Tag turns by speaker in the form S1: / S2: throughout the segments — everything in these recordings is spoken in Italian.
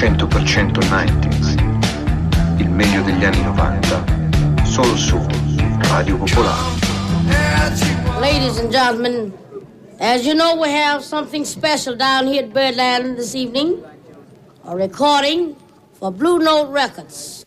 S1: 100% 90s. Il meglio degli anni 90. Solo su Radio Popolare.
S2: Ladies and gentlemen, as you know, we have something special down here at Birdland this evening. A recording for Blue Note Records.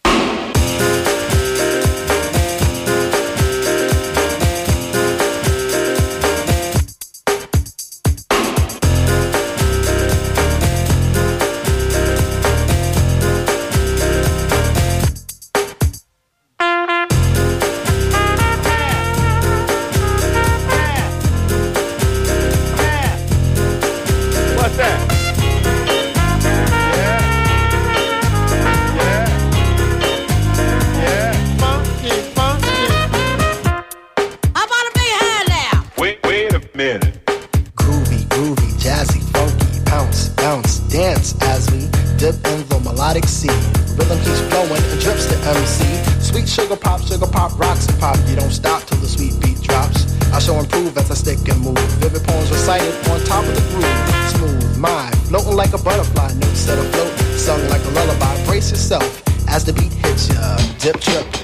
S3: Sugar pop, sugar pop, rocks and pop. You don't stop till the sweet beat drops. I shall improve as I stick and move. Vivid poems recited on top of the groove. Smooth mind, floating like a butterfly. Notes set afloat, sung like a lullaby. Brace yourself as the beat hits ya. Dip, trip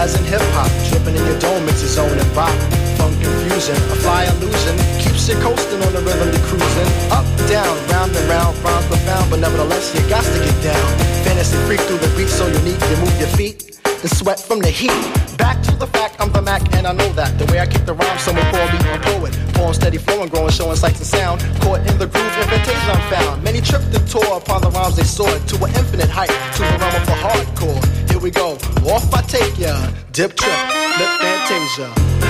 S3: jazz and hip hop. Dripping in your dome, it's his own and bop. Funk confusing, a flyer losing. Keeps you coasting on the
S4: rhythm you're cruising.
S5: Up, down,
S4: round and round, rhymes profound, but nevertheless, you got to get down. Fantasy freak through the
S5: beat,
S4: so unique, you
S5: move
S4: your
S5: feet
S4: the sweat from
S5: the heat.
S4: Back
S5: to
S4: the fact I'm
S5: the
S4: Mac, and I know that. The way
S5: I
S4: kick
S5: the
S4: rhyme, someone
S5: call
S4: me a poet. Poem
S5: steady
S4: flowing, growing,
S5: showing sights
S4: and sound. Caught in the groove, invitation I'm found.
S5: Many tripped
S4: and tore upon the rhymes they soared to an infinite height, to the realm of the hardcore. Here we go,
S5: off
S4: I take ya. Dip trip, lip fantasia.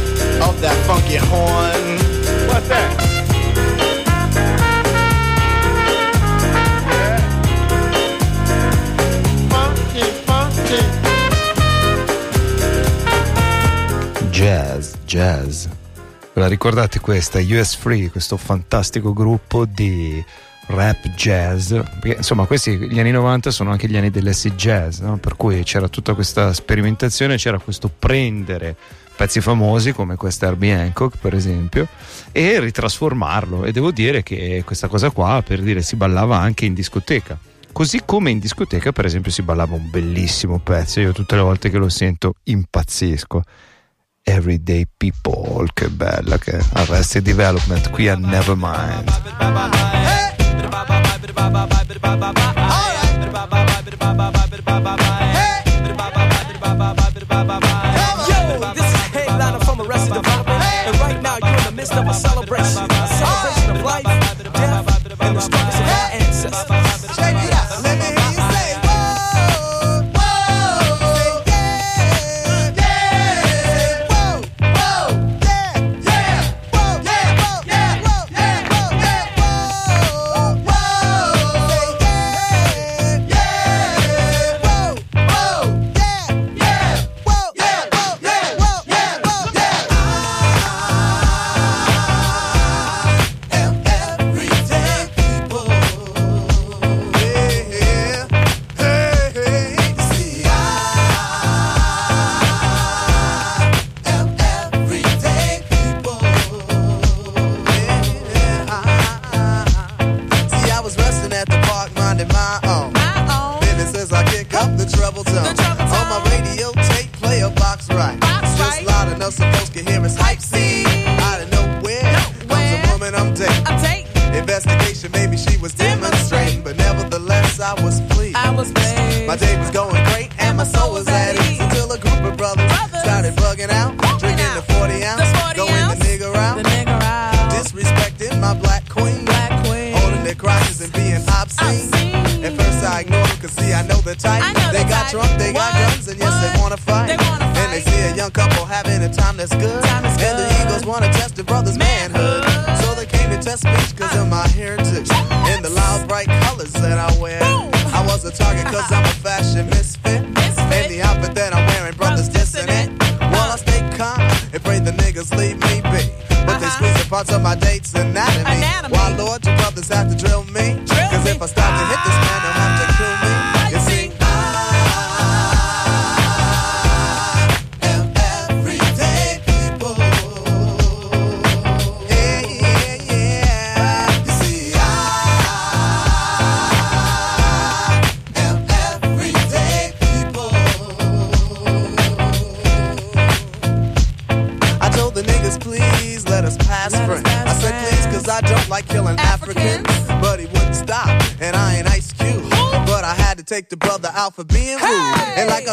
S5: of
S4: that
S5: funky
S4: horn. What's that?
S5: Jazz,
S4: jazz. Ve la ricordate questa?
S5: US
S4: Free,
S5: questo
S4: fantastico
S5: gruppo di
S4: rap
S5: jazz,
S4: perché,
S5: insomma
S4: questi gli anni
S5: 90
S4: sono anche
S5: gli
S4: anni dell'acid
S5: jazz,
S4: no? per cui
S5: c'era
S4: tutta questa
S5: sperimentazione,
S4: c'era
S5: questo
S4: prendere pezzi
S5: famosi
S4: come
S5: questa Herbie
S4: Hancock per esempio e ritrasformarlo. E devo dire che
S5: questa cosa qua per dire si ballava anche in discoteca. Così
S4: come
S5: in
S4: discoteca
S5: per
S4: esempio
S5: si ballava un bellissimo pezzo. Io tutte le volte che lo sento impazzisco. Everyday People che bella che Arrested Development qui a Nevermind.
S6: Hey!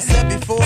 S6: said before.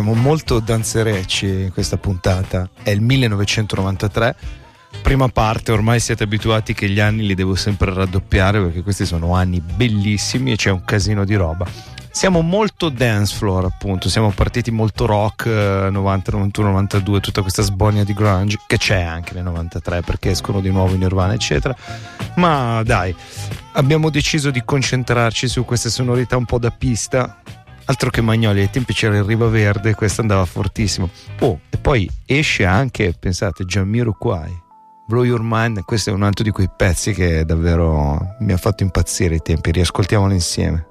S6: siamo molto danzerecci in questa puntata. È il 1993. Prima parte, ormai siete abituati che gli anni li devo sempre raddoppiare perché questi sono anni bellissimi e c'è un casino di roba. Siamo molto dance floor, appunto. Siamo partiti molto rock 90, 91, 92, tutta questa sbonia di grunge che c'è anche nel 93 perché escono di nuovo in Nirvana, eccetera. Ma dai, abbiamo deciso di concentrarci su queste sonorità un po' da pista altro che Magnoli ai tempi c'era il Riva Ribaverde questo andava fortissimo. Oh, e poi esce anche pensate Gianmiro Quai Blow Your Mind questo è un altro di quei pezzi che davvero mi ha fatto impazzire ai tempi. Riascoltiamolo insieme.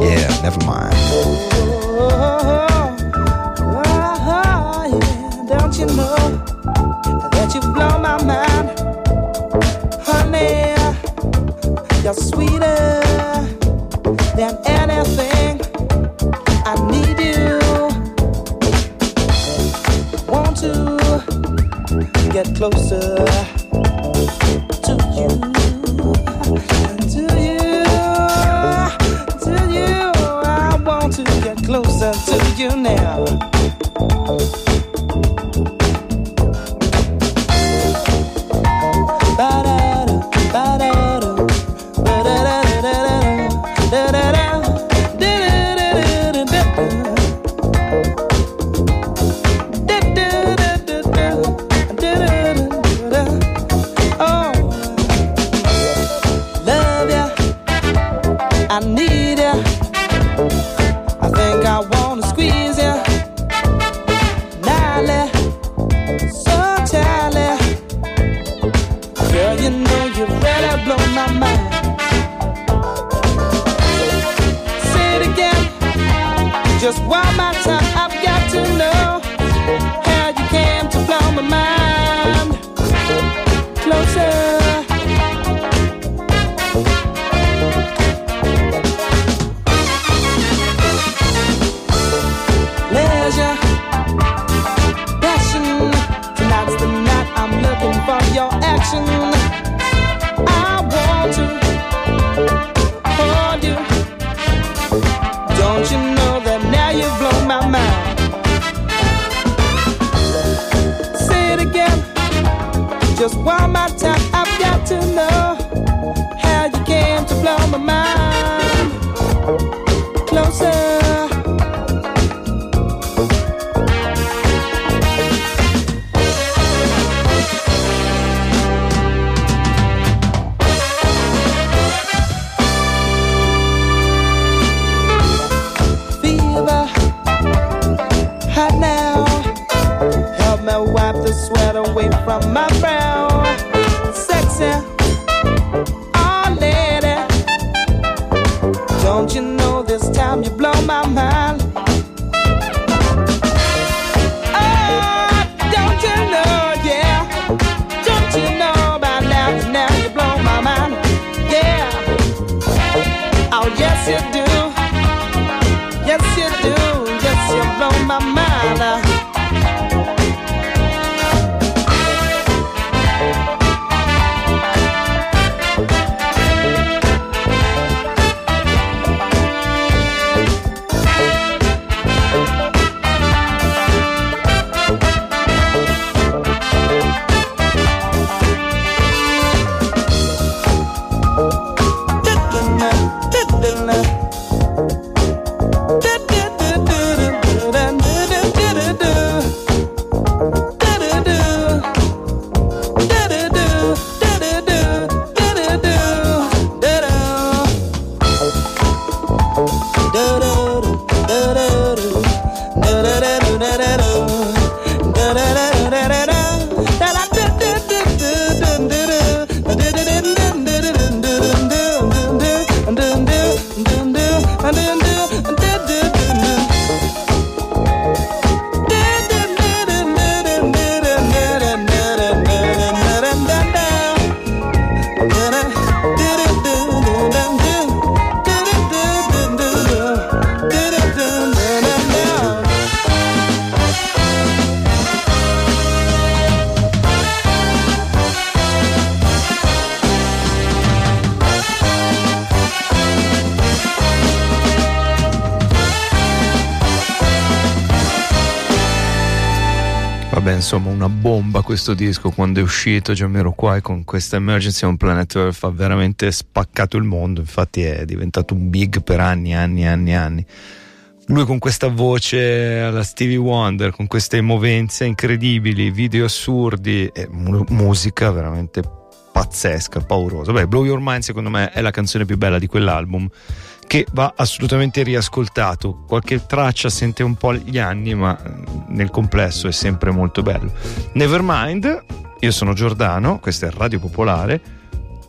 S6: Yeah never mind.
S7: Don't you mind. get closer to you, to you, to you. I want to get closer to you now. Sweat away from my brow.
S8: Insomma, una bomba questo disco quando è uscito Jamiroquai con questa Emergency on Planet Earth ha veramente spaccato il mondo, infatti è diventato un big per anni, anni, anni, anni. Lui con questa voce alla Stevie Wonder, con queste movenze incredibili, video assurdi e mu- musica veramente pazzesca, paurosa. Beh, Blow Your Mind secondo me è la canzone più bella di quell'album che va assolutamente riascoltato. Qualche traccia sente un po' gli anni, ma nel complesso è sempre molto bello. Nevermind, io sono Giordano, questa è Radio Popolare.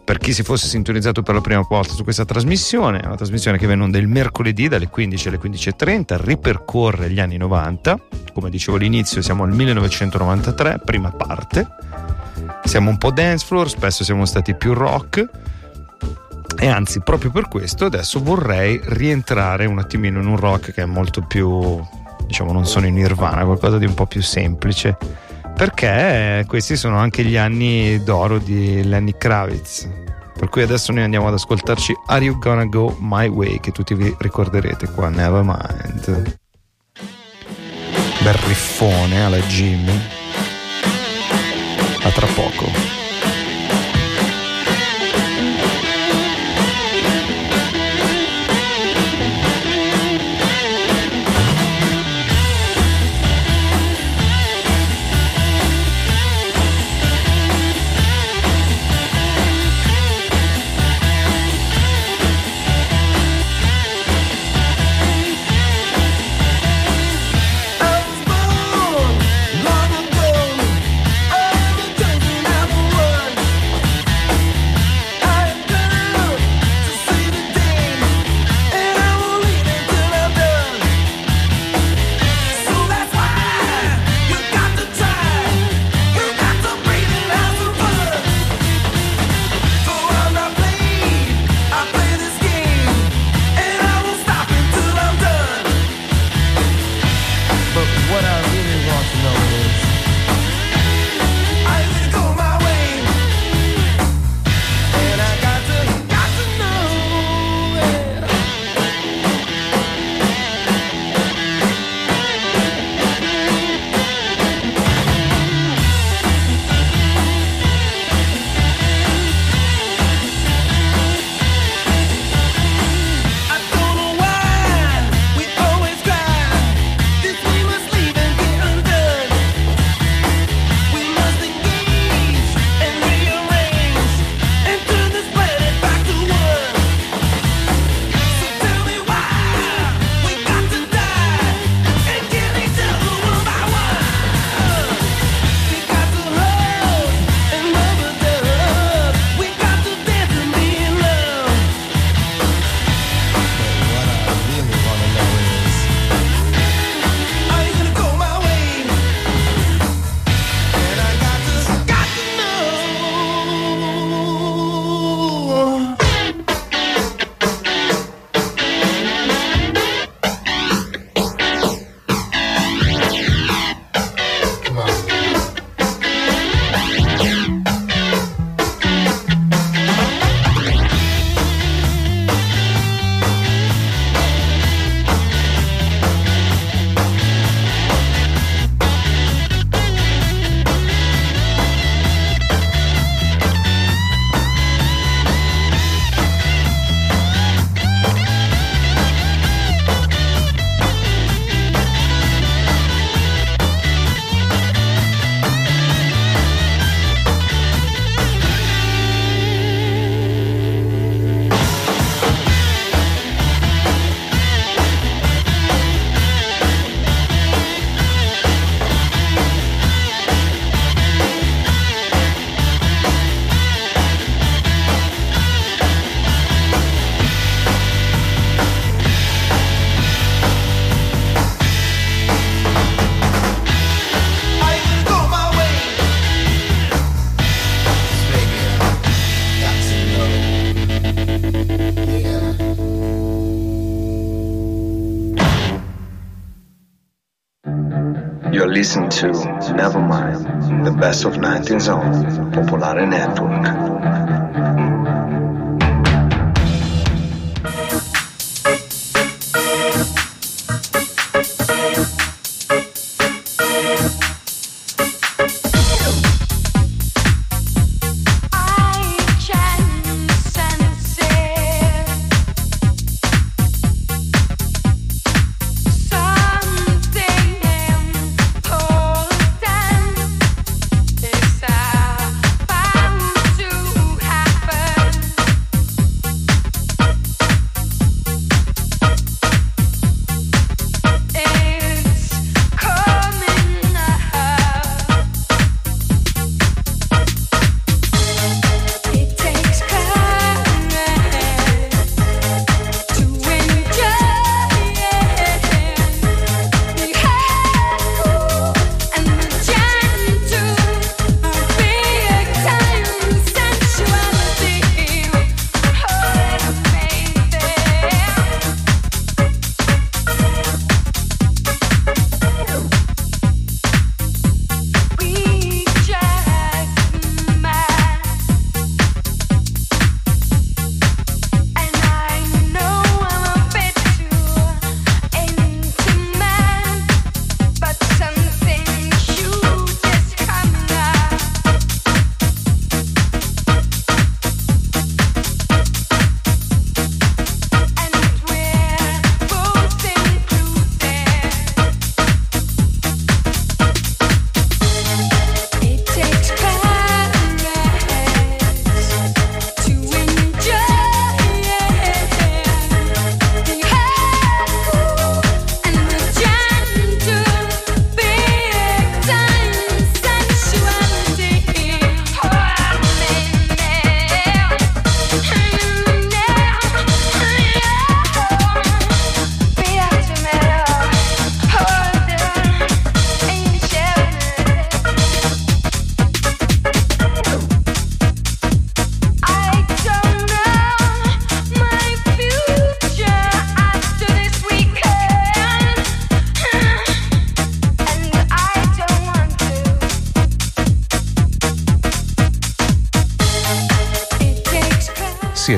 S8: Per chi si fosse sintonizzato per la prima volta su questa trasmissione, è una trasmissione che viene onda il mercoledì dalle 15 alle 15.30, ripercorre gli anni 90. Come dicevo all'inizio, siamo al 1993, prima parte. Siamo un po' dance floor, spesso siamo stati più rock e anzi proprio per questo adesso vorrei rientrare un attimino in un rock che è molto più diciamo non sono in nirvana qualcosa di un po' più semplice. Perché questi sono anche gli anni d'oro di Lenny Kravitz. Per cui adesso noi andiamo ad ascoltarci Are You Gonna Go My Way che tutti vi ricorderete qua Nevermind. Bel riffone alla Jimmy. A tra poco
S9: listen to Nevermind, the best of 19th on Popolare Network.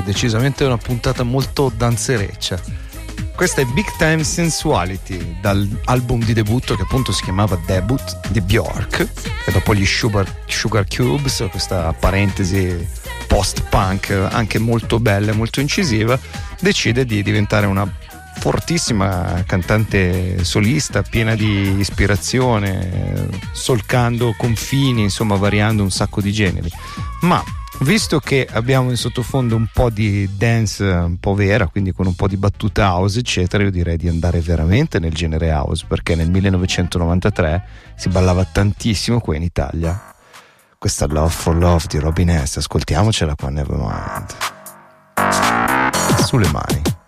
S8: Decisamente una puntata molto danzereccia. Questa è Big Time Sensuality dall'album di debutto che appunto si chiamava Debut di Bjork e dopo gli Sugar, Sugar Cubes, questa parentesi post-punk anche molto bella e molto incisiva, decide di diventare una fortissima cantante solista, piena di ispirazione, solcando confini, insomma variando un sacco di generi. Ma visto che abbiamo in sottofondo un po' di dance un po' vera, quindi con un po' di battuta house, eccetera, io direi di andare veramente nel genere house, perché nel 1993 si ballava tantissimo qua in Italia. Questa Love for Love di Robin S, ascoltiamocela qua Nevermind. Sulle mani.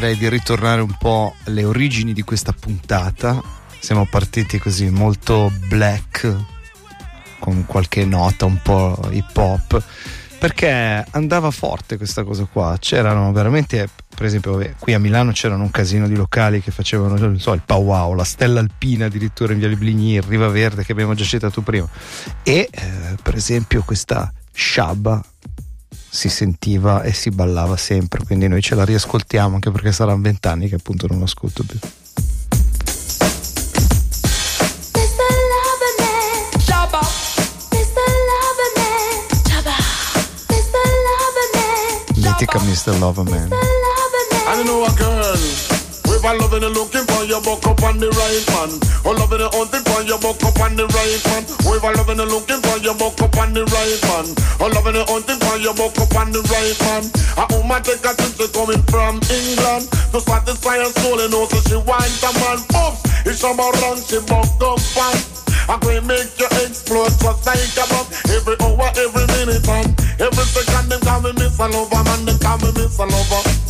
S8: Direi di ritornare un po' alle origini di questa puntata. Siamo partiti così molto black, con qualche nota un po' hip hop, perché andava forte questa cosa qua. C'erano veramente, per esempio, qui a Milano c'erano un casino di locali che facevano, so, il powwow, la stella alpina addirittura in Viale Bligny, il Riva Verde che abbiamo già citato prima. E eh, per esempio questa sciabba si sentiva e si ballava sempre, quindi noi ce la riascoltiamo anche perché saranno vent'anni che appunto non l'ascolto più.
S10: Mr. Loverman,
S7: Shabba.
S10: Mr. Loverman.
S11: I know a girl. A loving and looking for your buck up on the right man. Oh, loving and hunting for your buck up on the right man. A loving and looking for your buck up on the right man. Oh, loving and hunting for your buck up on the right man. A woman take a trip, she coming from England. To satisfy her soul and also she wants a man. Oops, it's some around, she buck up on. I can make you explode just like a bomb Every hour, every minute and every second Them call me Miss Lover, man, they call me Miss Lover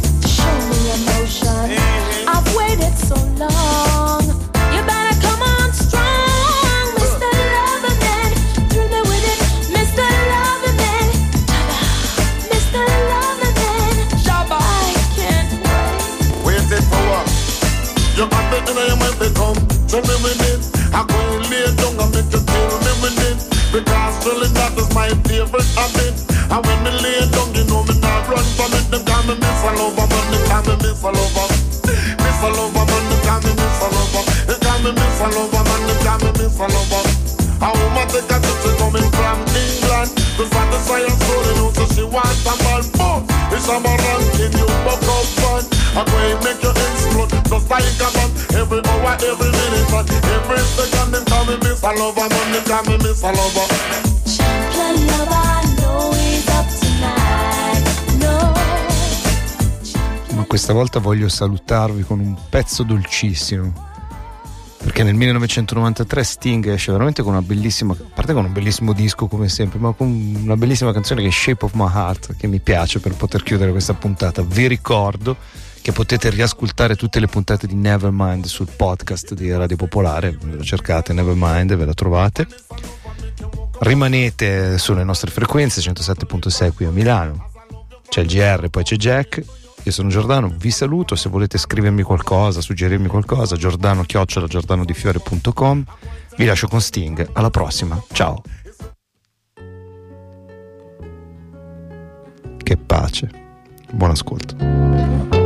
S11: in your mind to come Tell me with it I go and lay down and make you kill me with it Because really that is my favorite habit. And when me lay down you know me not run from it. Them call me Miss a Lover man They call me Miss a Lover Miss a Lover man They call me Miss a Lover They call me Miss a Lover man They call me Miss a Lover a woman take a trip, coming from England. To satisfy her soul, you know, so she wants a man Boom, it's a man ranking, you buck up fun I go and make you explode, just like a bomb Every hour, every minute, and every second Them call me Miss a Lover, man, them call me Miss a Lover
S10: Champion lover, know he's up tonight. No.
S8: Ma questa volta voglio salutarvi con un pezzo dolcissimo. Perché nel 1993 Sting esce veramente con una bellissima, a parte con un bellissimo disco come sempre, ma con una bellissima canzone che è Shape of My Heart, che mi piace per poter chiudere questa puntata. Vi ricordo che potete riascoltare tutte le puntate di Nevermind sul podcast di Radio Popolare, lo cercate Nevermind e ve la trovate. Rimanete sulle nostre frequenze 107.6 qui a Milano. C'è il GR, poi c'è Jack. Io sono Giordano, vi saluto. Se volete scrivermi qualcosa, suggerirmi qualcosa, giordano chiocciola giordanodifiore.com. Vi lascio con Sting. Alla prossima. Ciao. Che pace. Buon ascolto.